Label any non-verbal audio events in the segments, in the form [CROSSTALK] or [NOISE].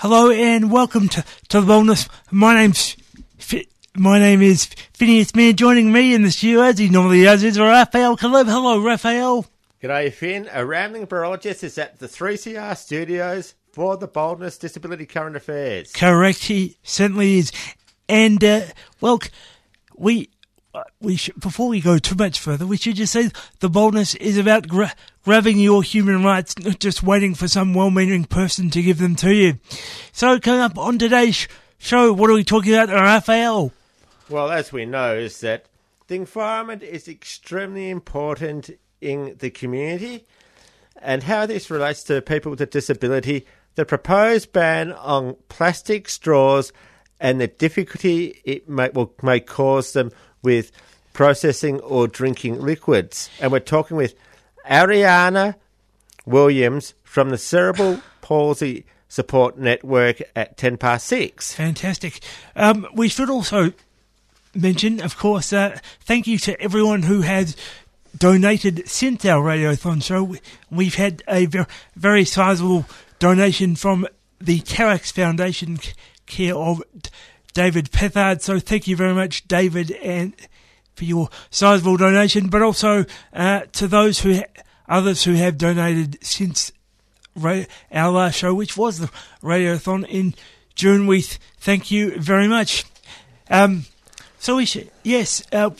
Hello and welcome to, to the Boldness. My name's my name is Phineas Mayer. Joining me in the studio as he normally does is Raphael Caleb. Hello, Raphael. G'day, Finn. A rambling biologist is at the 3CR studios for the Boldness Disability Current Affairs. Correct, he certainly is. And uh, well, we uh, we should, before we go too much further, we should just say the boldness is about gra- grabbing your human rights, not just waiting for some well-meaning person to give them to you. So, coming up on today's show, what are we talking about, Raphael? Well, as we know, is that the environment is extremely important in the community, and how this relates to people with a disability. The proposed ban on plastic straws and the difficulty it may, may cause them with processing or drinking liquids. And we're talking with Ariana Williams from the Cerebral [LAUGHS] Palsy Support Network at 10 past 6. Fantastic. Um, we should also mention, of course, uh, thank you to everyone who has donated since our Radiothon show. We- We've had a very, very sizable donation from the Terex Foundation care of David Pethard. So thank you very much, David, and for your sizable donation, but also uh, to those who others who have donated since our last show, which was the Radiothon in June. We th- thank you very much. Um, so we should, yes, uh,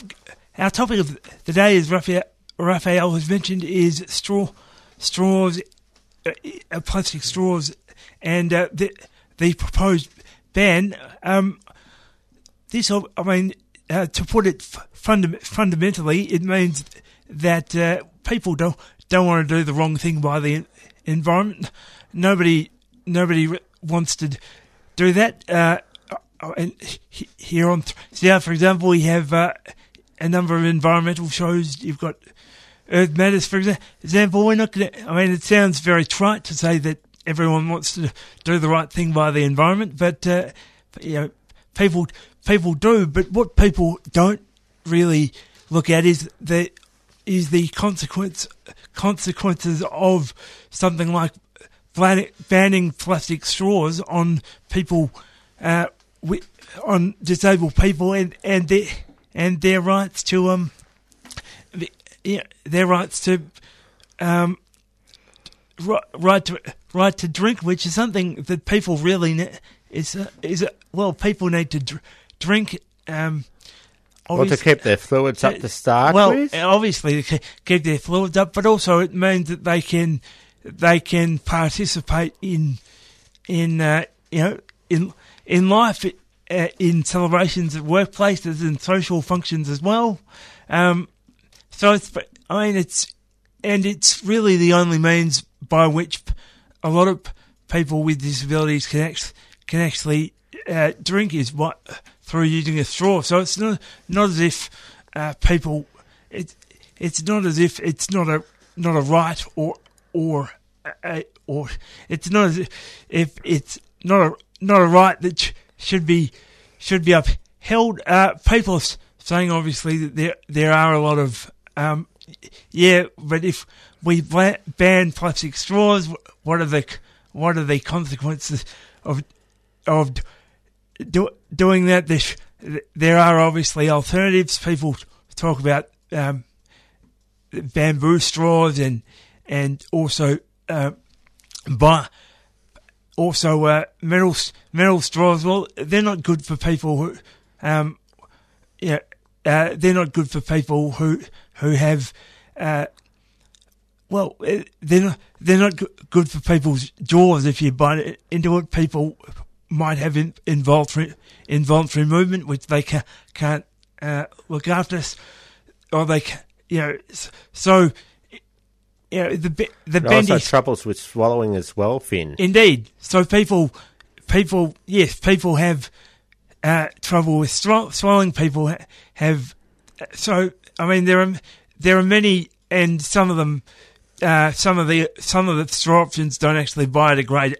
our topic of the day, as Raphael, Raphael has mentioned, is straw, straws, uh, uh, plastic straws, and uh, the the proposed ban. Um, this, I mean, uh, to put it f- fundam- fundamentally, it means that uh, people don't don't want to do the wrong thing by the en- environment. Nobody nobody wants to do that. Uh, uh, and he- here on th- for example, we have uh, a number of environmental shows. You've got Earth Matters, for exa- example. We're not going to. I mean, it sounds very trite to say that everyone wants to do the right thing by the environment, but uh, you know, people people do. But what people don't really look at is the is the consequence consequences of something like banning plastic straws on people, uh, wi- on disabled people, and and their and their rights to um, their rights to um, ri- right to right to drink, which is something that people really ne- is is well, people need to dr- drink. Um, Or to keep their fluids up to start well, with. obviously to keep their fluids up, but also it means that they can they can participate in in uh, you know in in life uh, in celebrations at workplaces and social functions as well. Um, so it's I mean it's and it's really the only means by which a lot of people with disabilities can act, can actually uh, drink is what through using a straw. So it's not not as if uh, people it it's not as if it's not a not a right or or a, or it's not as if, if it's not a not a right that sh- should be should be upheld. Uh, people are saying obviously that there there are a lot of um, yeah, but if we ban plastic straws, what are the what are the consequences of of do, doing that? There, there are obviously alternatives. People talk about um, bamboo straws and and also uh, also uh, metal metal straws. Well, they're not good for people who um, yeah, uh, they're not good for people who who have. Uh, well, uh, they're not, they're not good for people's jaws if you bite it into it. People might have in, involuntary involuntary movement, which they ca- can't uh, look after, or they, ca- you know, so you know the the And also troubles with swallowing as well, Finn. Indeed. So people, people, yes, people have uh, trouble with swall- swallowing. People ha- have. So I mean, there are there are many, and some of them, uh, some of the some of the straw options don't actually biodegrade,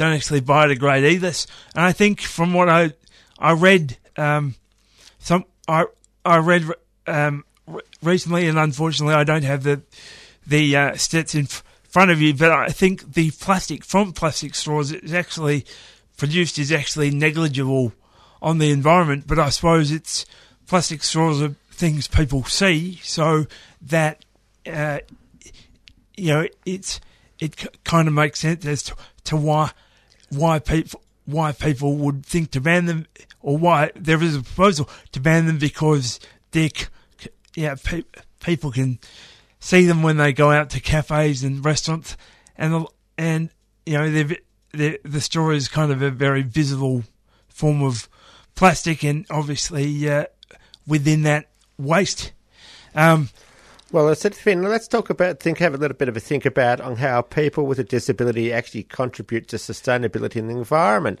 don't actually biodegrade either. And I think from what I I read, um, some I I read um, re- recently, and unfortunately, I don't have the the uh, stats in f- front of you, but I think the plastic from plastic straws is actually produced is actually negligible on the environment. But I suppose it's plastic straws are things people see, so that uh, you know it's it kind of makes sense as to, to why why people why people would think to ban them or why there is a proposal to ban them because they yeah pe- people can see them when they go out to cafes and restaurants and and you know they're, they're, the straw is kind of a very visible form of plastic and obviously uh, within that waste. Um, Well, I said, Finn, let's talk about, think, have a little bit of a think about on how people with a disability actually contribute to sustainability in the environment.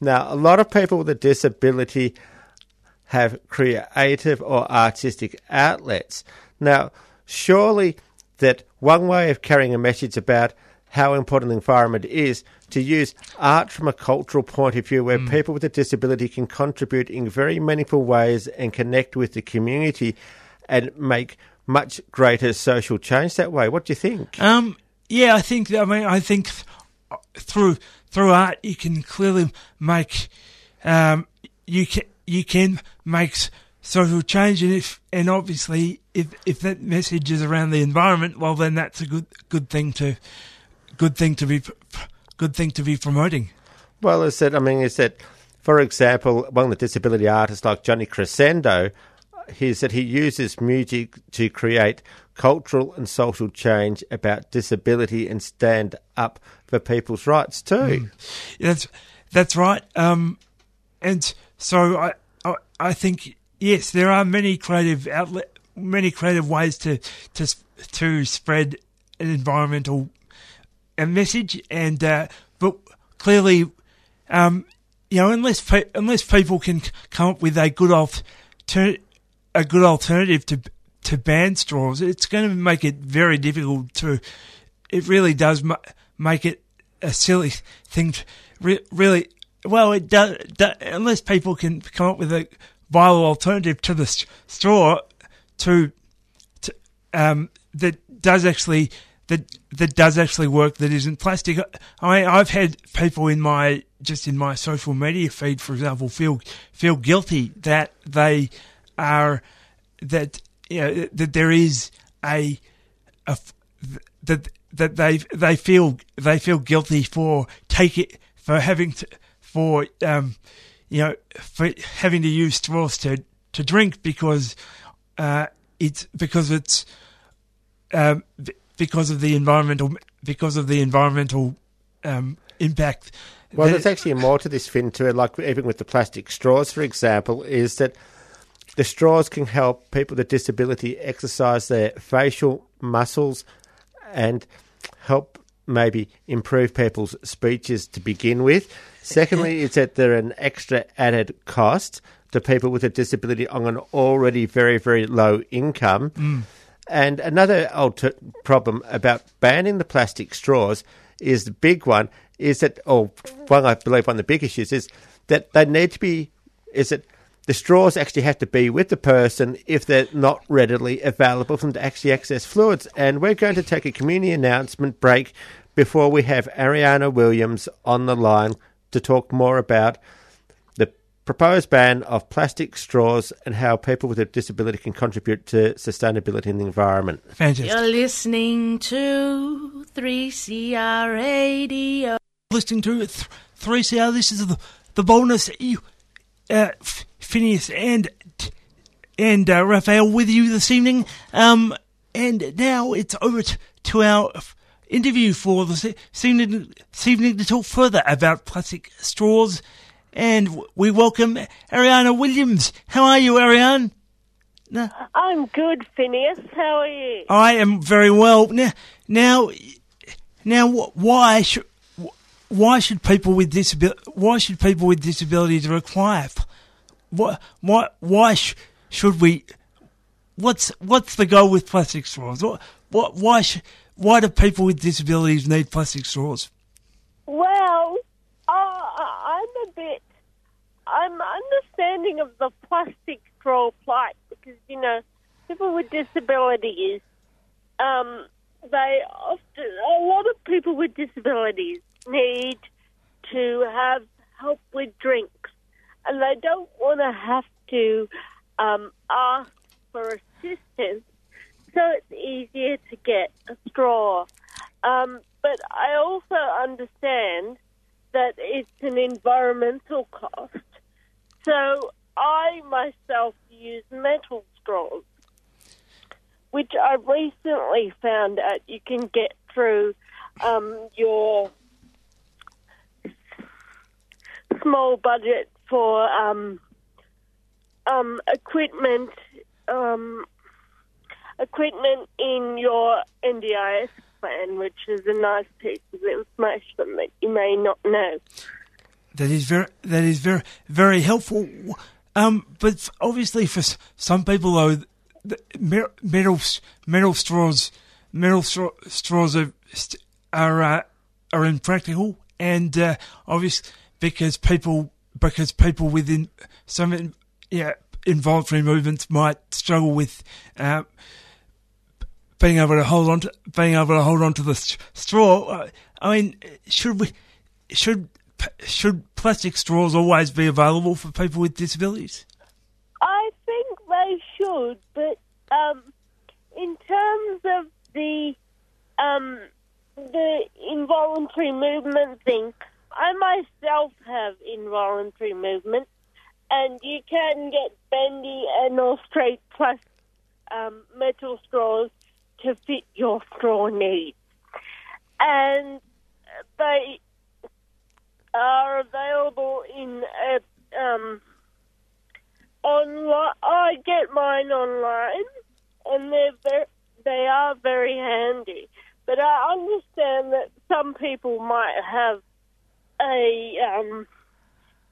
Now, a lot of people with a disability have creative or artistic outlets. Now, surely that one way of carrying a message about how important the environment is to use art from a cultural point of view where hmm. people with a disability can contribute in very meaningful ways and connect with the community and make much greater social change that way. What do you think? Um, yeah, I think. I mean, I think th- through through art you can clearly make um, you can you can make social change, and if and obviously if if that message is around the environment, well, then that's a good good thing to good thing to be good thing to be promoting. Well, is that I mean, is that for example, one of the disability artists like Johnny Crescendo, he said he uses music to create cultural and social change about disability and stand up for people's rights too. That's that's right. Um, and so I, I I think yes, there are many creative outlet, many creative ways to to to spread an environmental a message, and uh, but clearly, um, you know, unless pe- unless people can come up with a good off, alter- a good alternative to to ban straws, it's going to make it very difficult to. It really does ma- make it a silly thing. To re- really, well, it does, do, unless people can come up with a viable alternative to the straw to, to um, that does actually that that does actually work that isn't plastic. I I've had people in my just in my social media feed, for example, feel feel guilty that they are that you know that there is a that that they they feel they feel guilty for take it for having to for um you know for having to use straws to to drink because uh it's because it's um because of the environmental because of the environmental um impact Well, there's actually more to this, Finn, too. Like even with the plastic straws, for example, is that the straws can help people with disability exercise their facial muscles and help maybe improve people's speeches to begin with. Secondly, [LAUGHS] it's that they're an extra added cost to people with a disability on an already very, very low income. Mm. And another alter- problem about banning the plastic straws is the big one is that, or one I believe one of the big issues is that they need to be, is that the straws actually have to be with the person if they're not readily available for them to actually access fluids. And we're going to take a community announcement break before we have Ariana Williams on the line to talk more about the proposed ban of plastic straws and how people with a disability can contribute to sustainability in the environment. fantastic. You're listening to 3CR Radio. listening to 3CR. This is the the Boldness. You, uh, F- Phineas and and uh, Raphael with you this evening. Um, and now it's over t- to our interview for this evening, this evening to talk further about plastic straws. And we welcome Ariana Williams. How are you, Ariane? No. I'm good, Phineas. How are you? I am very well. Now, now, now, why should why should people with disability why should people with disabilities require what why why sh- should we what's what's the goal with plastic straws? What what why sh- why do people with disabilities need plastic straws? Well, uh, I'm a bit. I'm understanding of the plastic straw plight because you know people with disabilities. Um, they often a lot of people with disabilities need to have help with drinks, and I don't want to have to um, ask for assistance. So it's easier to get a straw. Um, but I also understand that it's an environmental cost. So I myself use metal straws, which I recently found out you can get through um, your small budget for um, um, equipment. Um, equipment in your NDIS plan, which is a nice piece of information that you may not know. That is very that is very very helpful. Um, but obviously for some people though, the metal metal straws metal straw, straws are are uh, are impractical, and uh, obviously because people because people within some yeah involuntary movements might struggle with. Uh, being able to hold on to being able to hold on to the st- straw. I mean, should we should should plastic straws always be available for people with disabilities? I think they should, but um, in terms of the um, the involuntary movement thing, I myself have involuntary movement, and you can get bendy and or straight plus um, metal straws to fit your straw needs, and they are available in a um, online. I get mine online, and they're very, they are very handy. But I understand that some people might have a um,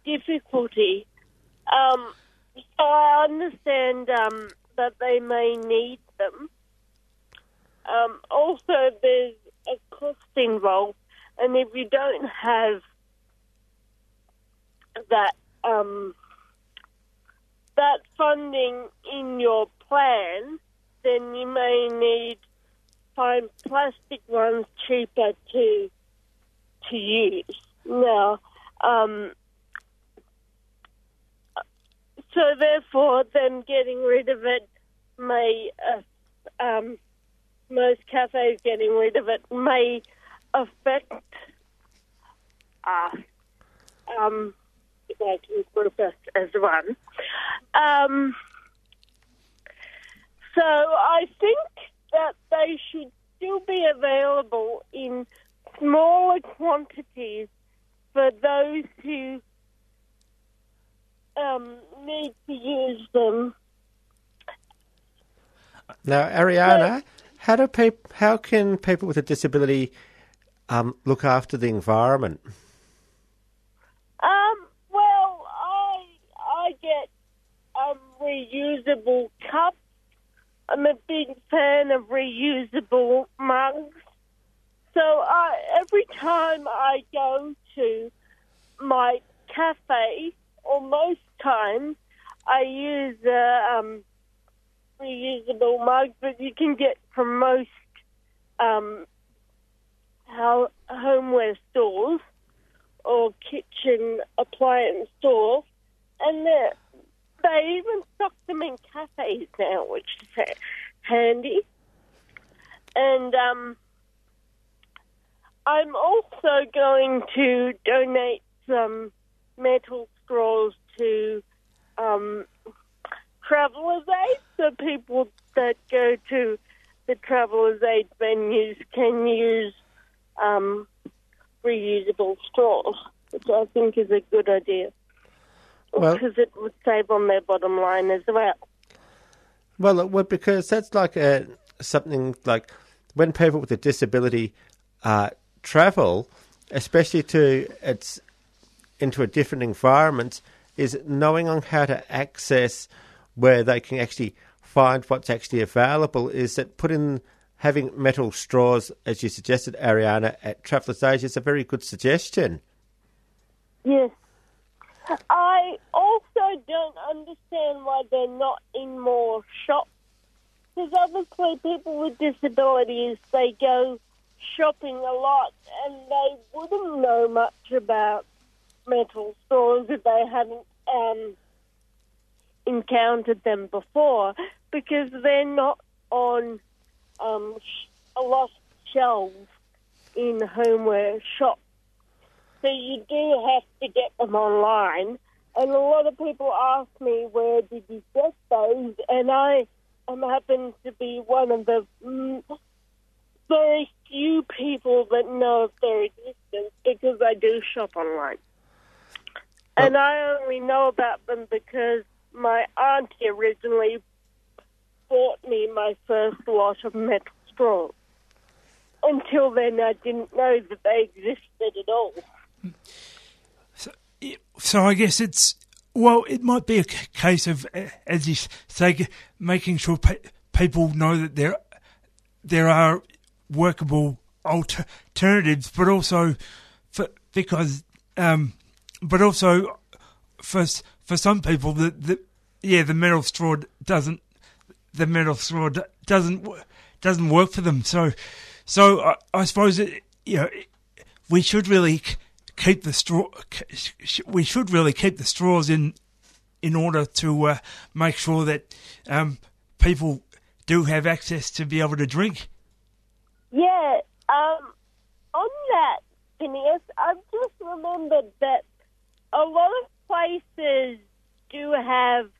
difficulty. Um, so I understand um, that they may need them. Um, also, there's a cost involved, and if you don't have that um, that funding in your plan, then you may need find plastic ones cheaper to to use. Now, um, so therefore, then getting rid of it may uh, um, most cafes getting rid of it may affect us. Um, if I can group us as one. Um, so I think that they should still be available in smaller quantities for those who um, need to use them. Now, Ariana, how do peop- how can people with a disability um, look after the environment? Um, well, I I get um, reusable cups. I'm a big fan of reusable mugs. So I, every time I go to my cafe, or most times, I use a um, reusable mug that you can get from most um, ho- homeware stores or kitchen appliance stores, and they even stock them in cafes now, which is ha- handy. And um, I'm also going to donate some metal straws to um, Travelers Aid, so people that go to the Travelers Aid venues can use um, reusable straws, which I think is a good idea because it would save on their bottom line as well. Well, uh, it would because that's like a, something like when people with a disability uh, travel, especially to it's into a different environment, is knowing on how to access where they can actually find what's actually available. Is that putting having metal straws, as you suggested, Ariana, at Travelers Aid is a very good suggestion. Yes. I also don't understand why they're not in more shops. Because obviously people with disabilities, they go shopping a lot and they wouldn't know much about metal straws if they hadn't um, encountered them before because they're not on um, a lot of shelves in homeware shops. So you do have to get them online. And a lot of people ask me, where did you get those? And I am happen to be one of the mm, very few people that know of their existence because I do shop online. And I only know about them because my auntie originally bought me my first lot of metal straws. Until then, I didn't know that they existed at all. So so I guess it's well, it might be a case of, as you say, making sure pe- people know that there there are workable alter- alternatives, but also for, because, um, but also for for some people, the yeah, the metal straw doesn't the metal straw doesn't doesn't work for them. So, so I, I suppose it, you know we should really keep the straw. We should really keep the straws in in order to uh, make sure that um, people do have access to be able to drink. Yeah, um, on that, Phineas, I've just remembered that a lot of places do have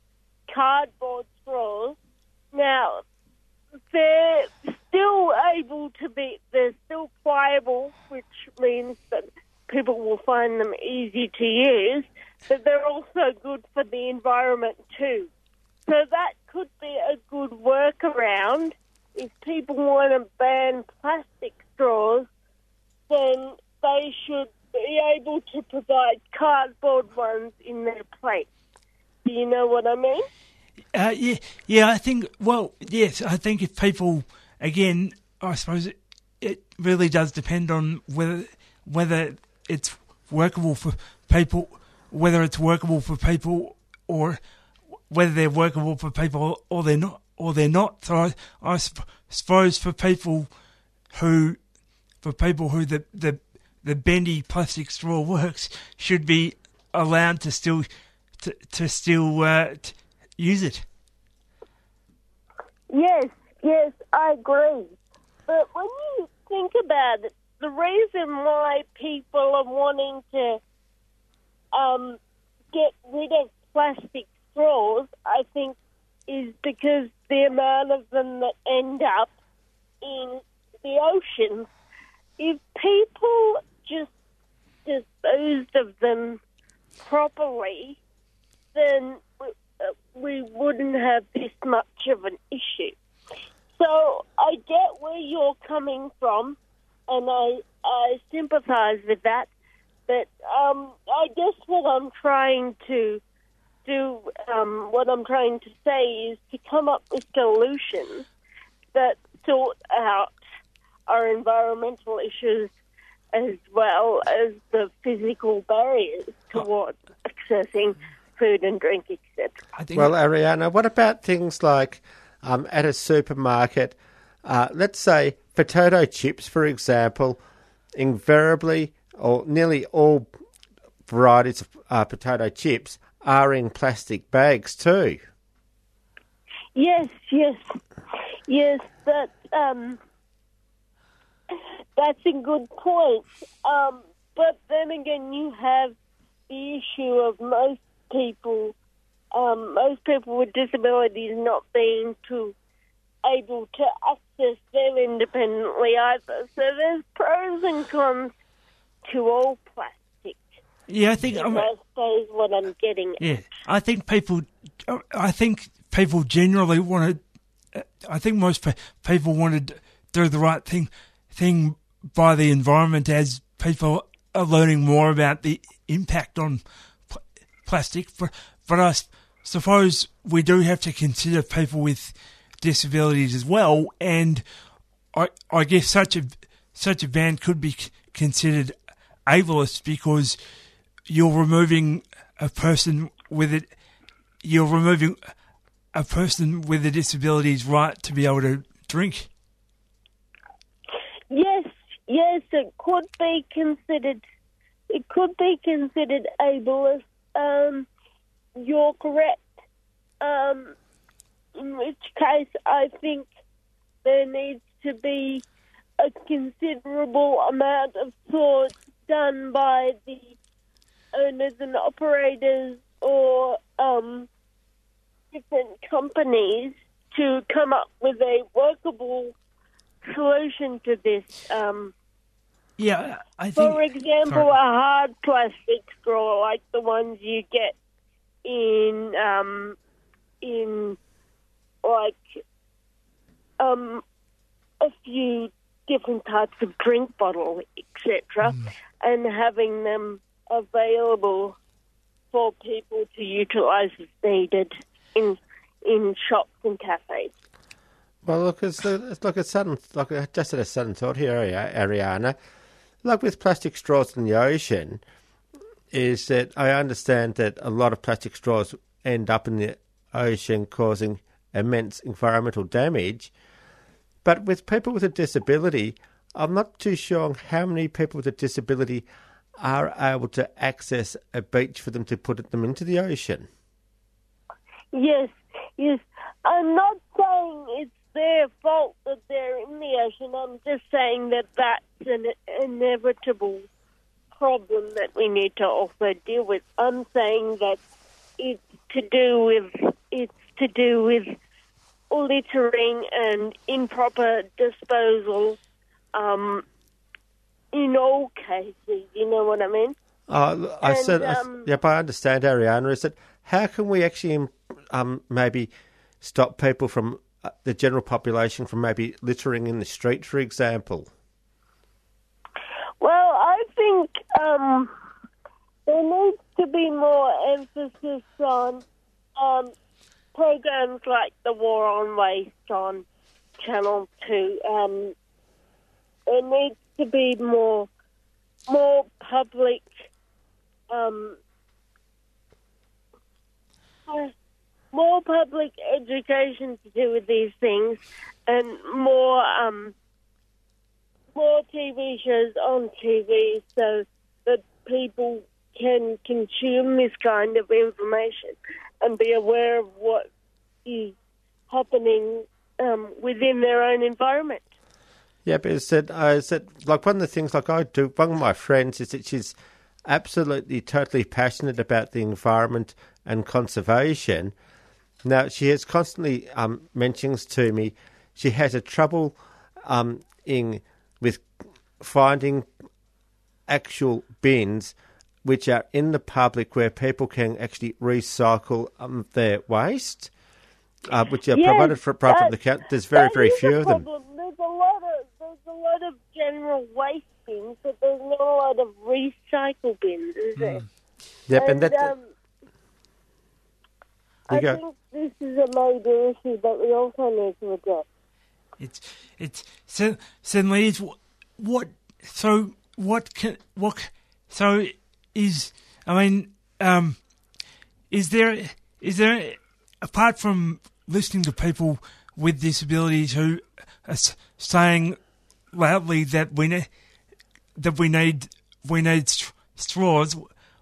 cardboard straws. Now, they're still able to be, they're still pliable, which means that people will find them easy to use, but they're also good for the environment too. So that could be a good workaround. If people want to ban plastic straws, then they should be able to provide cardboard ones in their place. Do you know what I mean? Uh, yeah, yeah. I think. Well, yes. I think if people, again, I suppose it, it really does depend on whether whether it's workable for people, whether it's workable for people, or whether they're workable for people or they're not, or they're not. So I, I suppose for people who, for people who the the the bendy plastic straw works, should be allowed to still to to still uh, use it. Yes, yes, I agree. But when you think about it, the reason why people are wanting to um, get rid of plastic straws, I think, is because the amount of them that end up in the oceans. If people just disposed of them properly, then we, uh, we wouldn't have this much of an issue. So I get where you're coming from, and I I sympathise with that. But um, I guess what I'm trying to do, um, what I'm trying to say, is to come up with solutions that sort out our environmental issues as well as the physical barriers towards accessing food and drink, etc. Well, Ariana, what about things like um, at a supermarket? Uh, let's say potato chips, for example, invariably or nearly all varieties of uh, potato chips are in plastic bags too. Yes, yes, yes. That um, that's a good point. Um, but then again, you have the issue of most people, um, most people with disabilities not being too able to access them independently either. So there's pros and cons to all plastic. Yeah, I think. um, I suppose what I'm getting. Yeah, I think people. I think people generally want to. I think most people want to do the right thing, thing by the environment as people are learning more about the impact on pl- plastic. But, but I suppose we do have to consider people with disabilities as well, and I, I guess such a such a ban could be considered ableist because you're removing a person with it. You're removing a person with a disability's right to be able to drink. Yes, yes, it could be considered. It could be considered ableist. Um, you're correct. Um, in which case, I think there needs to be a considerable amount of thought done by the owners and operators or um, different companies to come up with a workable solution to this. Um, Yeah, I think. for example, sorry. a hard plastic straw like the ones you get in um, in like um, a few different types of drink bottle, etc., Mm. and having them available for people to utilise as needed in in shops and cafes. Well, look, it's, it's look, it's sudden, look, I just had a sudden thought here, Ariana. Like with plastic straws in the ocean, is that I understand that a lot of plastic straws end up in the ocean causing immense environmental damage. But with people with a disability, I'm not too sure how many people with a disability are able to access a beach for them to put them into the ocean. Yes, yes. I'm not saying it's their fault that they're in the ocean. I'm just saying that that's an inevitable problem that we need to also deal with. I'm saying that it's to do with it's to do with littering and improper disposal. Um, in all cases, you know what I mean. Uh, I And, said, I- um, yep, I understand, Ariana. Is that how can we actually um, maybe stop people from uh, the general population from maybe littering in the street, for example? Well, I think um, there needs to be more emphasis on um, programs like the War on Waste on Channel Two. Um, there needs to be more more public um, more public education to do with these things, and more um, more TV shows on TV so people can consume this kind of information and be aware of what is happening um, within their own environment. Yeah, but it's that I said like one of the things like I do. One of my friends is that she's absolutely totally passionate about the environment and conservation. Now she has constantly um, mentions to me she has a trouble um, in with finding actual bins which are in the public where people can actually recycle um, their waste, uh, which are Yes, provided for, provided from the that- council. There's very, very few a of them. There's a lot of there's a lot of general waste bins, but there's not a lot of recycle bins, is there? Yep, and, and that, um, I go. think this is a major issue that we also need to address. It's it's so so Liz, what so what can what so is I mean um is there is there apart from listening to people with disabilities who are saying loudly that we need that we need we need str- straws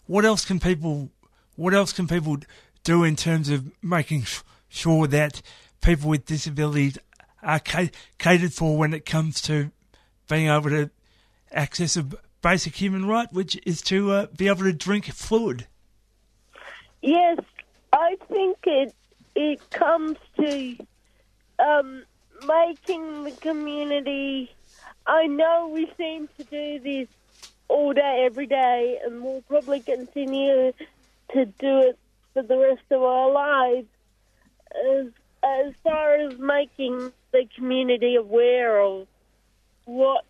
what else can people what else can people do in terms of making sh- sure that people with disabilities are ca- catered for when it comes to being able to access b- basic human right, which is to uh, be able to drink fluid. Yes, I think it it comes to um, making the community. I know we seem to do this all day, every day, and we'll probably continue to do it for the rest of our lives. As, as far as making the community aware of what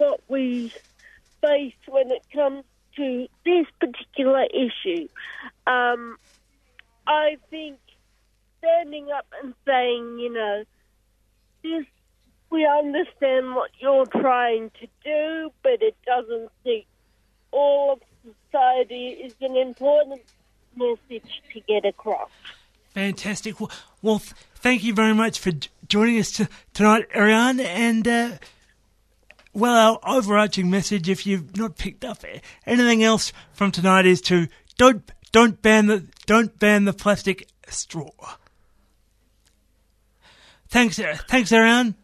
what we face when it comes to this particular issue. Um, I think standing up and saying, you know, this, we understand what you're trying to do, but it doesn't suit all of society is an important message to get across. Fantastic. Well, well th- thank you very much for joining us t- tonight, Ariane. And, uh, well, our overarching message, if you've not picked up anything else from tonight, is to don't don't ban the don't ban the plastic straw. Thanks, uh, thanks, Ariane.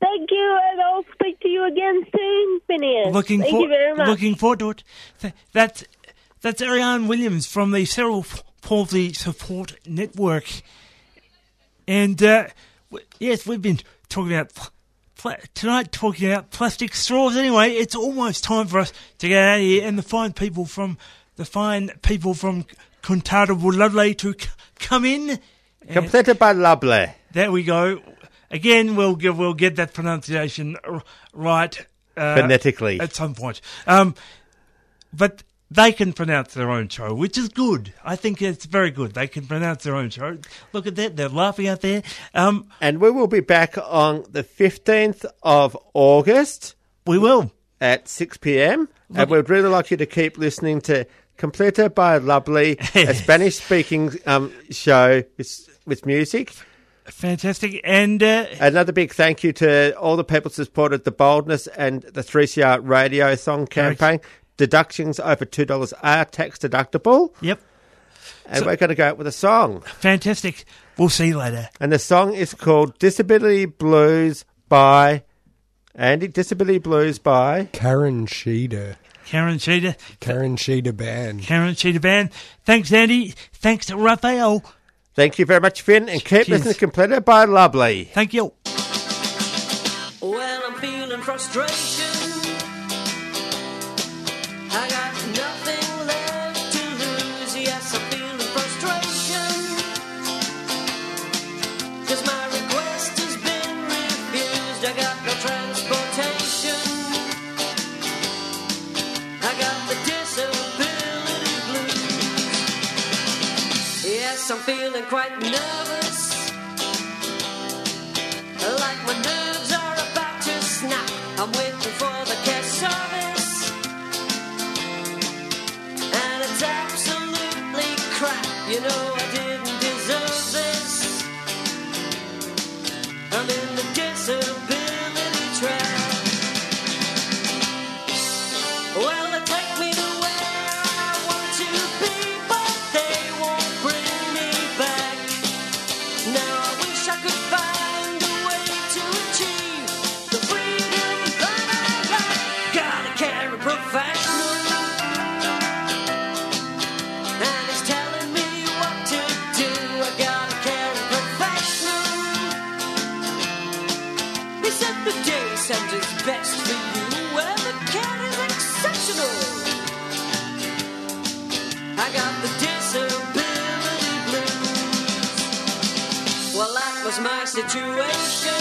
Thank you, and I'll speak to you again soon, Phineas. Looking Thank for, you very much. looking forward to it. Th- That's that's Ariane Williams from the Cerebral Palsy Support Network, and uh, w- yes, we've been talking about pla- tonight, talking about plastic straws. Anyway, it's almost time for us to get out of here, and the fine people from the fine people from Contado Lovely to c- come in. Completed by Lovely. There we go. Again, we'll get, we'll get that pronunciation r- right uh, Phonetically. at some point. Um, but they can pronounce their own show, which is good. I think it's very good. They can pronounce their own show. Look at that; they're laughing out there. Um, And we will be back on the 15th of August we will. at 6 p.m. And we'd really like you to keep listening to Completa by Lovely, a [LAUGHS] Spanish speaking um, show with, with music. Fantastic. And uh, Another big thank you to all the people who supported the Boldness and the 3CR Radiothon campaign. Deductions over $2 are tax deductible. yep, And we're going to go out with a song. fantastic. We'll see you later. And the song is called Disability Blues by Andy. Disability Blues by. Karen Sheeder. Karen Sheeder. Karen Sheeder Band. Karen Sheeder Band. Thanks, Andy. Thanks to Raphael. Thank you very much, Finn, and keep Cheers. listening to Completed by Lovely. Thank you. Well, I'm feeling frustration. Feeling quite nervous. Situation.